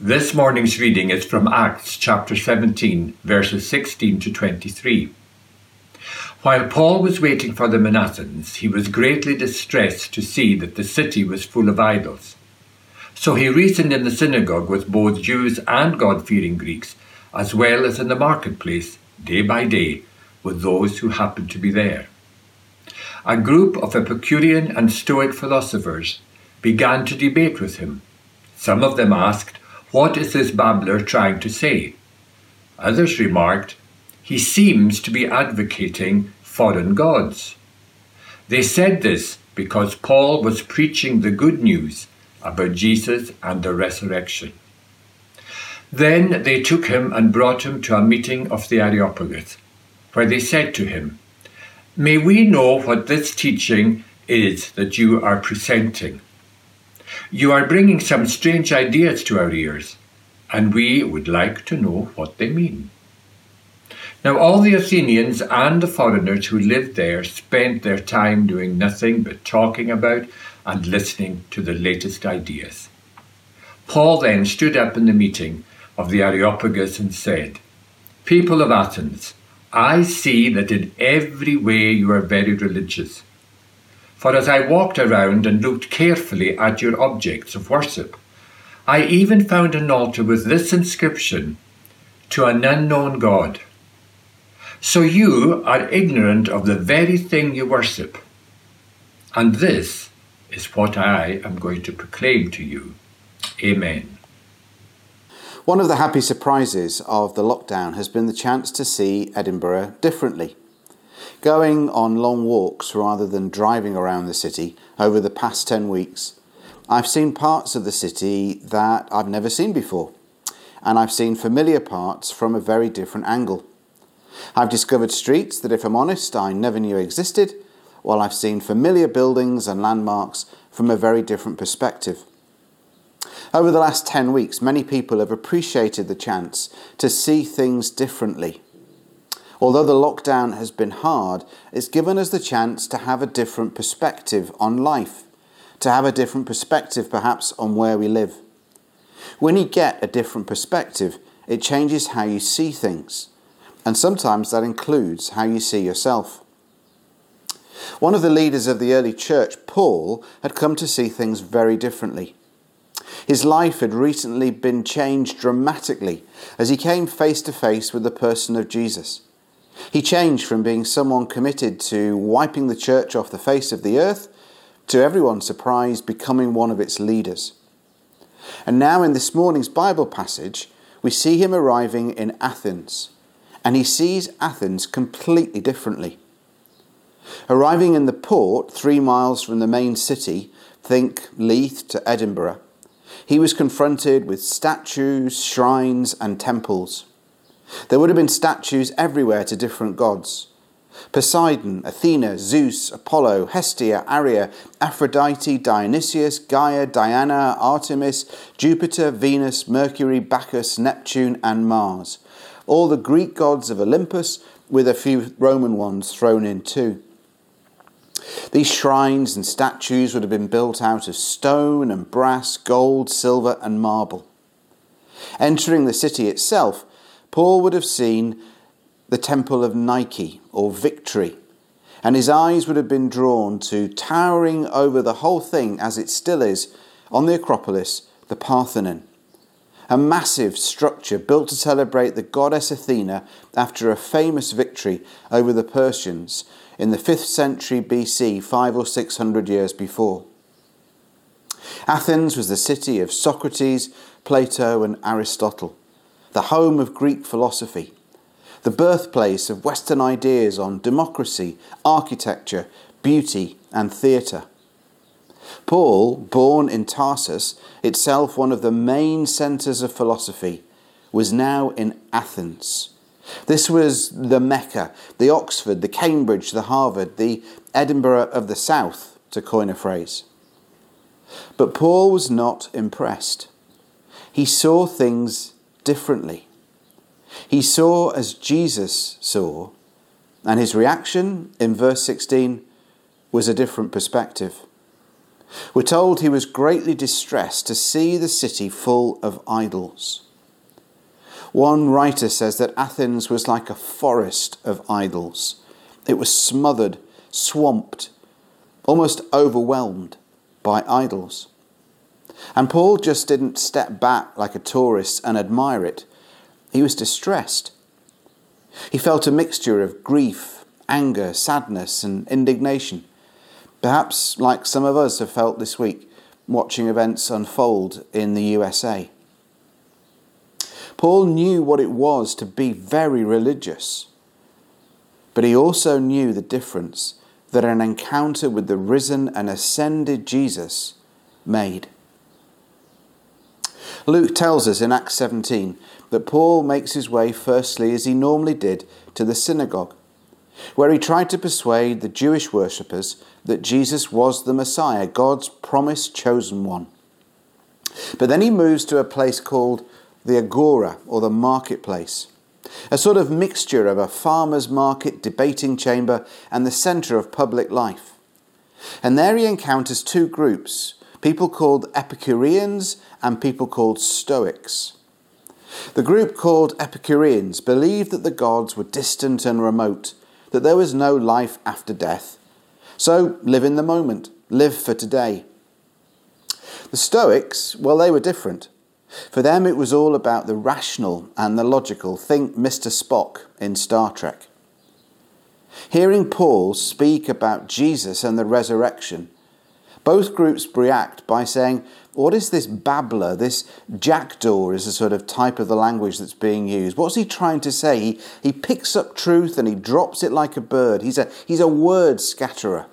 This morning's reading is from Acts chapter 17, verses 16 to 23. While Paul was waiting for them in Athens, he was greatly distressed to see that the city was full of idols. So he reasoned in the synagogue with both Jews and God fearing Greeks, as well as in the marketplace, day by day, with those who happened to be there. A group of Epicurean and Stoic philosophers began to debate with him. Some of them asked, what is this babbler trying to say? Others remarked, He seems to be advocating foreign gods. They said this because Paul was preaching the good news about Jesus and the resurrection. Then they took him and brought him to a meeting of the Areopagus, where they said to him, May we know what this teaching is that you are presenting? You are bringing some strange ideas to our ears, and we would like to know what they mean. Now, all the Athenians and the foreigners who lived there spent their time doing nothing but talking about and listening to the latest ideas. Paul then stood up in the meeting of the Areopagus and said, People of Athens, I see that in every way you are very religious. For as I walked around and looked carefully at your objects of worship, I even found an altar with this inscription To an unknown God. So you are ignorant of the very thing you worship. And this is what I am going to proclaim to you. Amen. One of the happy surprises of the lockdown has been the chance to see Edinburgh differently. Going on long walks rather than driving around the city over the past 10 weeks, I've seen parts of the city that I've never seen before, and I've seen familiar parts from a very different angle. I've discovered streets that, if I'm honest, I never knew existed, while I've seen familiar buildings and landmarks from a very different perspective. Over the last 10 weeks, many people have appreciated the chance to see things differently Although the lockdown has been hard, it's given us the chance to have a different perspective on life, to have a different perspective perhaps on where we live. When you get a different perspective, it changes how you see things, and sometimes that includes how you see yourself. One of the leaders of the early church, Paul, had come to see things very differently. His life had recently been changed dramatically as he came face to face with the person of Jesus. He changed from being someone committed to wiping the church off the face of the earth to everyone's surprise becoming one of its leaders. And now, in this morning's Bible passage, we see him arriving in Athens, and he sees Athens completely differently. Arriving in the port, three miles from the main city, think Leith to Edinburgh, he was confronted with statues, shrines, and temples. There would have been statues everywhere to different gods Poseidon, Athena, Zeus, Apollo, Hestia, Ares, Aphrodite, Dionysius, Gaia, Diana, Artemis, Jupiter, Venus, Mercury, Bacchus, Neptune, and Mars. All the Greek gods of Olympus, with a few Roman ones thrown in too. These shrines and statues would have been built out of stone and brass, gold, silver, and marble. Entering the city itself, Paul would have seen the temple of Nike or Victory, and his eyes would have been drawn to towering over the whole thing as it still is on the Acropolis, the Parthenon. A massive structure built to celebrate the goddess Athena after a famous victory over the Persians in the 5th century BC, five or six hundred years before. Athens was the city of Socrates, Plato, and Aristotle the home of Greek philosophy, the birthplace of Western ideas on democracy, architecture, beauty, and theatre. Paul, born in Tarsus, itself one of the main centres of philosophy, was now in Athens. This was the Mecca, the Oxford, the Cambridge, the Harvard, the Edinburgh of the South, to coin a phrase. But Paul was not impressed. He saw things differently. He saw as Jesus saw, and his reaction in verse 16 was a different perspective. We're told he was greatly distressed to see the city full of idols. One writer says that Athens was like a forest of idols. It was smothered, swamped, almost overwhelmed by idols. And Paul just didn't step back like a tourist and admire it. He was distressed. He felt a mixture of grief, anger, sadness, and indignation. Perhaps like some of us have felt this week watching events unfold in the USA. Paul knew what it was to be very religious, but he also knew the difference that an encounter with the risen and ascended Jesus made. Luke tells us in Acts 17 that Paul makes his way firstly, as he normally did, to the synagogue, where he tried to persuade the Jewish worshippers that Jesus was the Messiah, God's promised chosen one. But then he moves to a place called the Agora, or the marketplace, a sort of mixture of a farmer's market, debating chamber, and the centre of public life. And there he encounters two groups people called Epicureans and people called Stoics. The group called Epicureans believed that the gods were distant and remote, that there was no life after death. So live in the moment, live for today. The Stoics, well, they were different. For them, it was all about the rational and the logical. Think Mr. Spock in Star Trek. Hearing Paul speak about Jesus and the resurrection, both groups react by saying, What is this babbler? This jackdaw is a sort of type of the language that's being used. What's he trying to say? He, he picks up truth and he drops it like a bird. He's a, he's a word scatterer.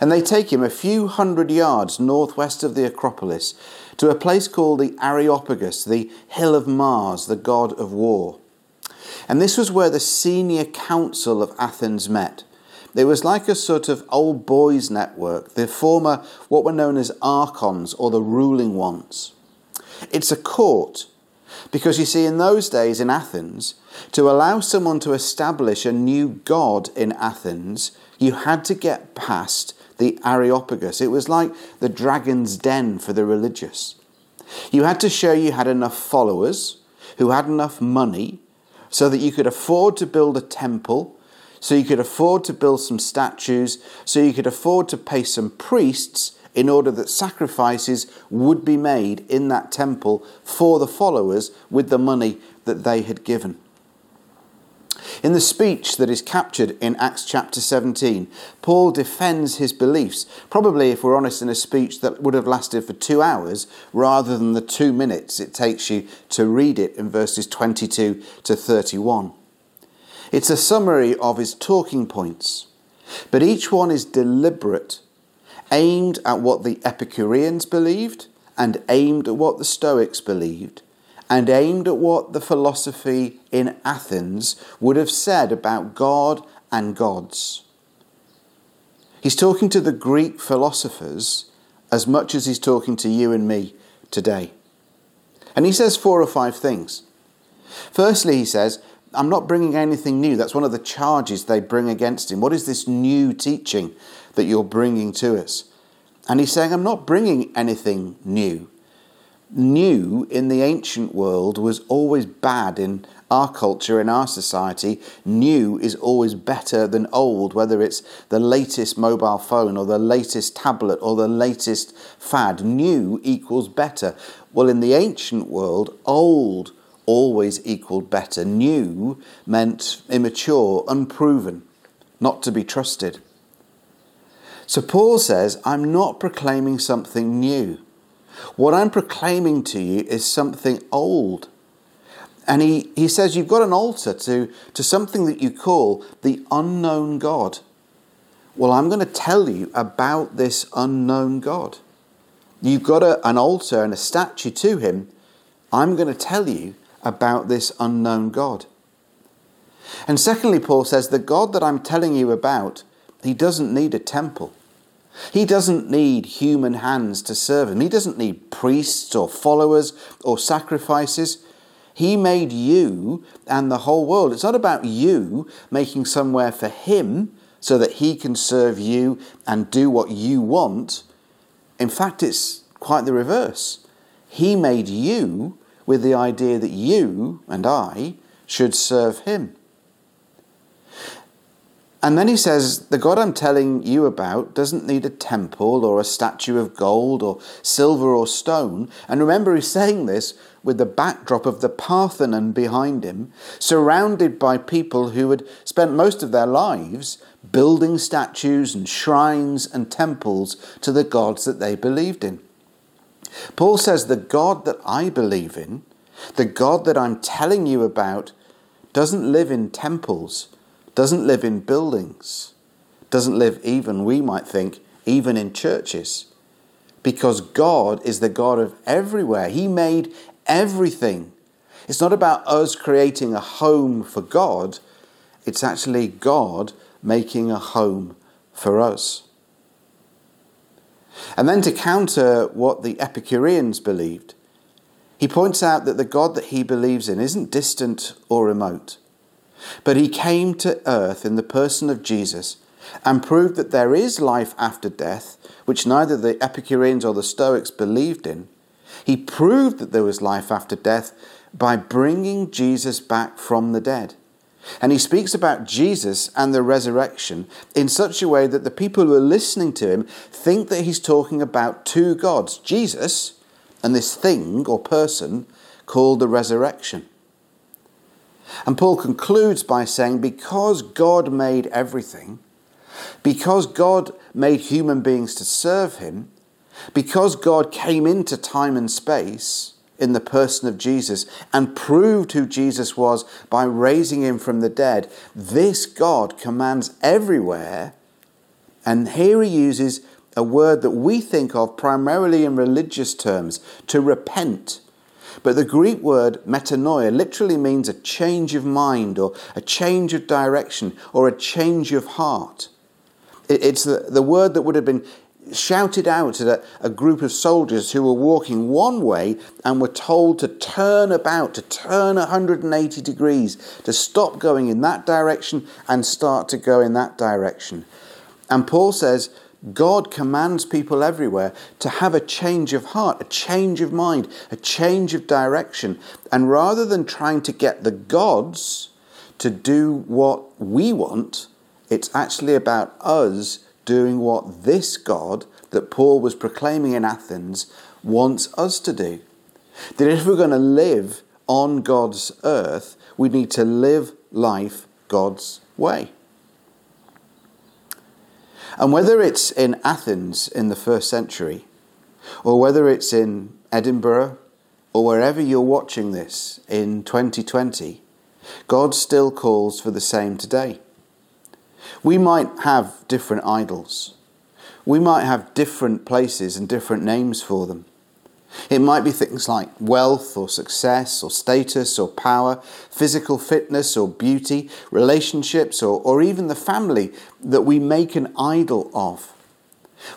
And they take him a few hundred yards northwest of the Acropolis to a place called the Areopagus, the Hill of Mars, the god of war. And this was where the senior council of Athens met. It was like a sort of old boys network, the former, what were known as archons or the ruling ones. It's a court because you see, in those days in Athens, to allow someone to establish a new god in Athens, you had to get past the Areopagus. It was like the dragon's den for the religious. You had to show you had enough followers who had enough money so that you could afford to build a temple so you could afford to build some statues, so you could afford to pay some priests in order that sacrifices would be made in that temple for the followers with the money that they had given. In the speech that is captured in Acts chapter 17, Paul defends his beliefs, probably, if we're honest, in a speech that would have lasted for two hours rather than the two minutes it takes you to read it in verses 22 to 31. It's a summary of his talking points, but each one is deliberate, aimed at what the Epicureans believed, and aimed at what the Stoics believed, and aimed at what the philosophy in Athens would have said about God and gods. He's talking to the Greek philosophers as much as he's talking to you and me today. And he says four or five things. Firstly, he says, I'm not bringing anything new. That's one of the charges they bring against him. What is this new teaching that you're bringing to us? And he's saying, I'm not bringing anything new. New in the ancient world was always bad in our culture, in our society. New is always better than old, whether it's the latest mobile phone or the latest tablet or the latest fad. New equals better. Well, in the ancient world, old always equaled better. New meant immature, unproven, not to be trusted. So Paul says, I'm not proclaiming something new. What I'm proclaiming to you is something old. And he, he says, You've got an altar to, to something that you call the unknown God. Well, I'm going to tell you about this unknown God. You've got a, an altar and a statue to him. I'm going to tell you about this unknown God. And secondly, Paul says, the God that I'm telling you about, he doesn't need a temple. He doesn't need human hands to serve him. He doesn't need priests or followers or sacrifices. He made you and the whole world. It's not about you making somewhere for him so that he can serve you and do what you want. In fact, it's quite the reverse. He made you with the idea that you and I should serve him. And then he says, The God I'm telling you about doesn't need a temple or a statue of gold or silver or stone. And remember, he's saying this with the backdrop of the Parthenon behind him, surrounded by people who had spent most of their lives building statues and shrines and temples to the gods that they believed in. Paul says, The God that I believe in, the God that I'm telling you about, doesn't live in temples doesn't live in buildings, doesn't live even, we might think, even in churches. Because God is the God of everywhere. He made everything. It's not about us creating a home for God, it's actually God making a home for us. And then to counter what the Epicureans believed, he points out that the God that he believes in isn't distant or remote. But he came to earth in the person of Jesus and proved that there is life after death, which neither the Epicureans or the Stoics believed in. He proved that there was life after death by bringing Jesus back from the dead. And he speaks about Jesus and the resurrection in such a way that the people who are listening to him think that he's talking about two gods, Jesus and this thing or person called the resurrection. And Paul concludes by saying, because God made everything, because God made human beings to serve him, because God came into time and space in the person of Jesus and proved who Jesus was by raising him from the dead, this God commands everywhere. And here he uses a word that we think of primarily in religious terms to repent but the Greek word metanoia literally means a change of mind or a change of direction or a change of heart. It's the, the word that would have been shouted out at a, a, group of soldiers who were walking one way and were told to turn about, to turn 180 degrees, to stop going in that direction and start to go in that direction. And Paul says, God commands people everywhere to have a change of heart, a change of mind, a change of direction. And rather than trying to get the gods to do what we want, it's actually about us doing what this God that Paul was proclaiming in Athens wants us to do. That if we're going to live on God's earth, we need to live life God's way. And whether it's in Athens in the first century, or whether it's in Edinburgh, or wherever you're watching this in 2020, God still calls for the same today. We might have different idols. We might have different places and different names for them. It might be things like wealth or success or status or power, physical fitness or beauty, relationships or, or even the family that we make an idol of.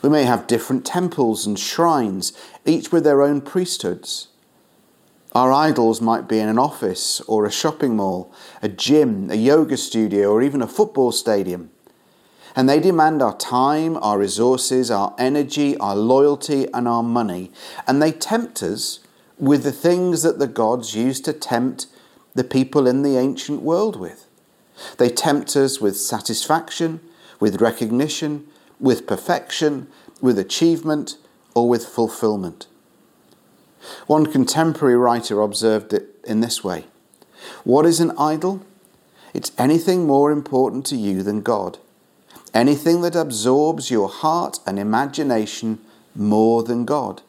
We may have different temples and shrines, each with their own priesthoods. Our idols might be in an office or a shopping mall, a gym, a yoga studio, or even a football stadium. And they demand our time, our resources, our energy, our loyalty, and our money. And they tempt us with the things that the gods used to tempt the people in the ancient world with. They tempt us with satisfaction, with recognition, with perfection, with achievement, or with fulfillment. One contemporary writer observed it in this way What is an idol? It's anything more important to you than God anything that absorbs your heart and imagination more than God,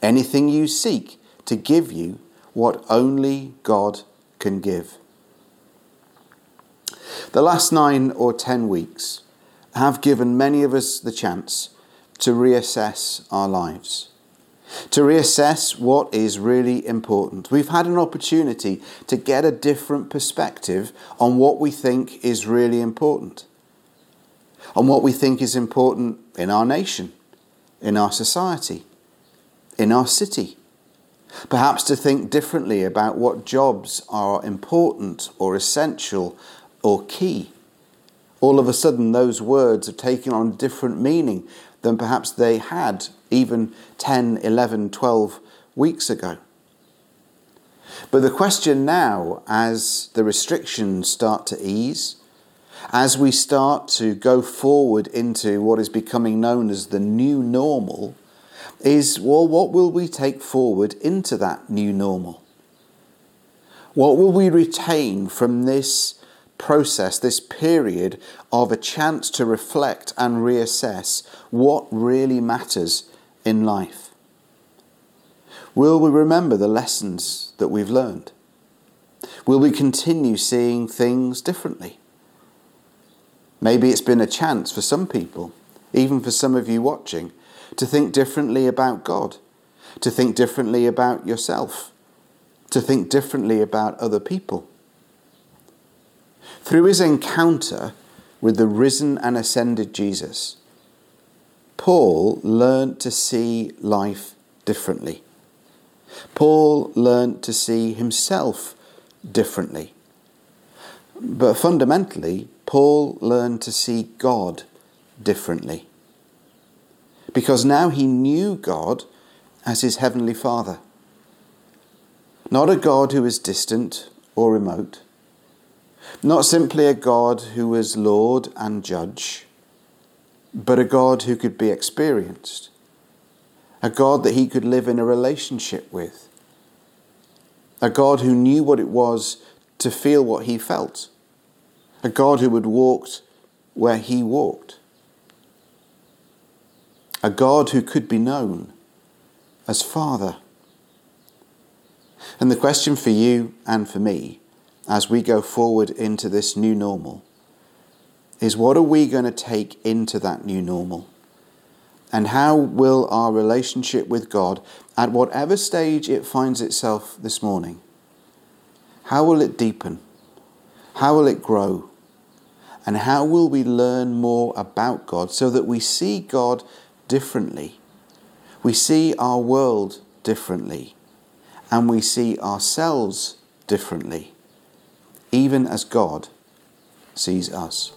anything you seek to give you what only God can give. The last nine or ten weeks have given many of us the chance to reassess our lives, to reassess what is really important. We've had an opportunity to get a different perspective on what we think is really important on what we think is important in our nation, in our society, in our city. Perhaps to think differently about what jobs are important or essential or key. All of a sudden, those words are taking on a different meaning than perhaps they had even 10, 11, 12 weeks ago. But the question now, as the restrictions start to ease, as we start to go forward into what is becoming known as the new normal, is well, what will we take forward into that new normal? What will we retain from this process, this period of a chance to reflect and reassess what really matters in life? Will we remember the lessons that we've learned? Will we continue seeing things differently? Maybe it's been a chance for some people, even for some of you watching, to think differently about God, to think differently about yourself, to think differently about other people. Through his encounter with the risen and ascended Jesus, Paul learned to see life differently. Paul learned to see himself differently. But fundamentally, Paul learned to see God differently. Because now he knew God as his heavenly Father. Not a God who is distant or remote, not simply a God who was Lord and Judge, but a God who could be experienced, a God that he could live in a relationship with, a God who knew what it was to feel what he felt, a God who had walked where he walked, a God who could be known as Father. And the question for you and for me as we go forward into this new normal is what are we going to take into that new normal? And how will our relationship with God, at whatever stage it finds itself this morning, how will it deepen? How will it grow? And how will we learn more about God so that we see God differently? We see our world differently. And we see ourselves differently, even as God sees us.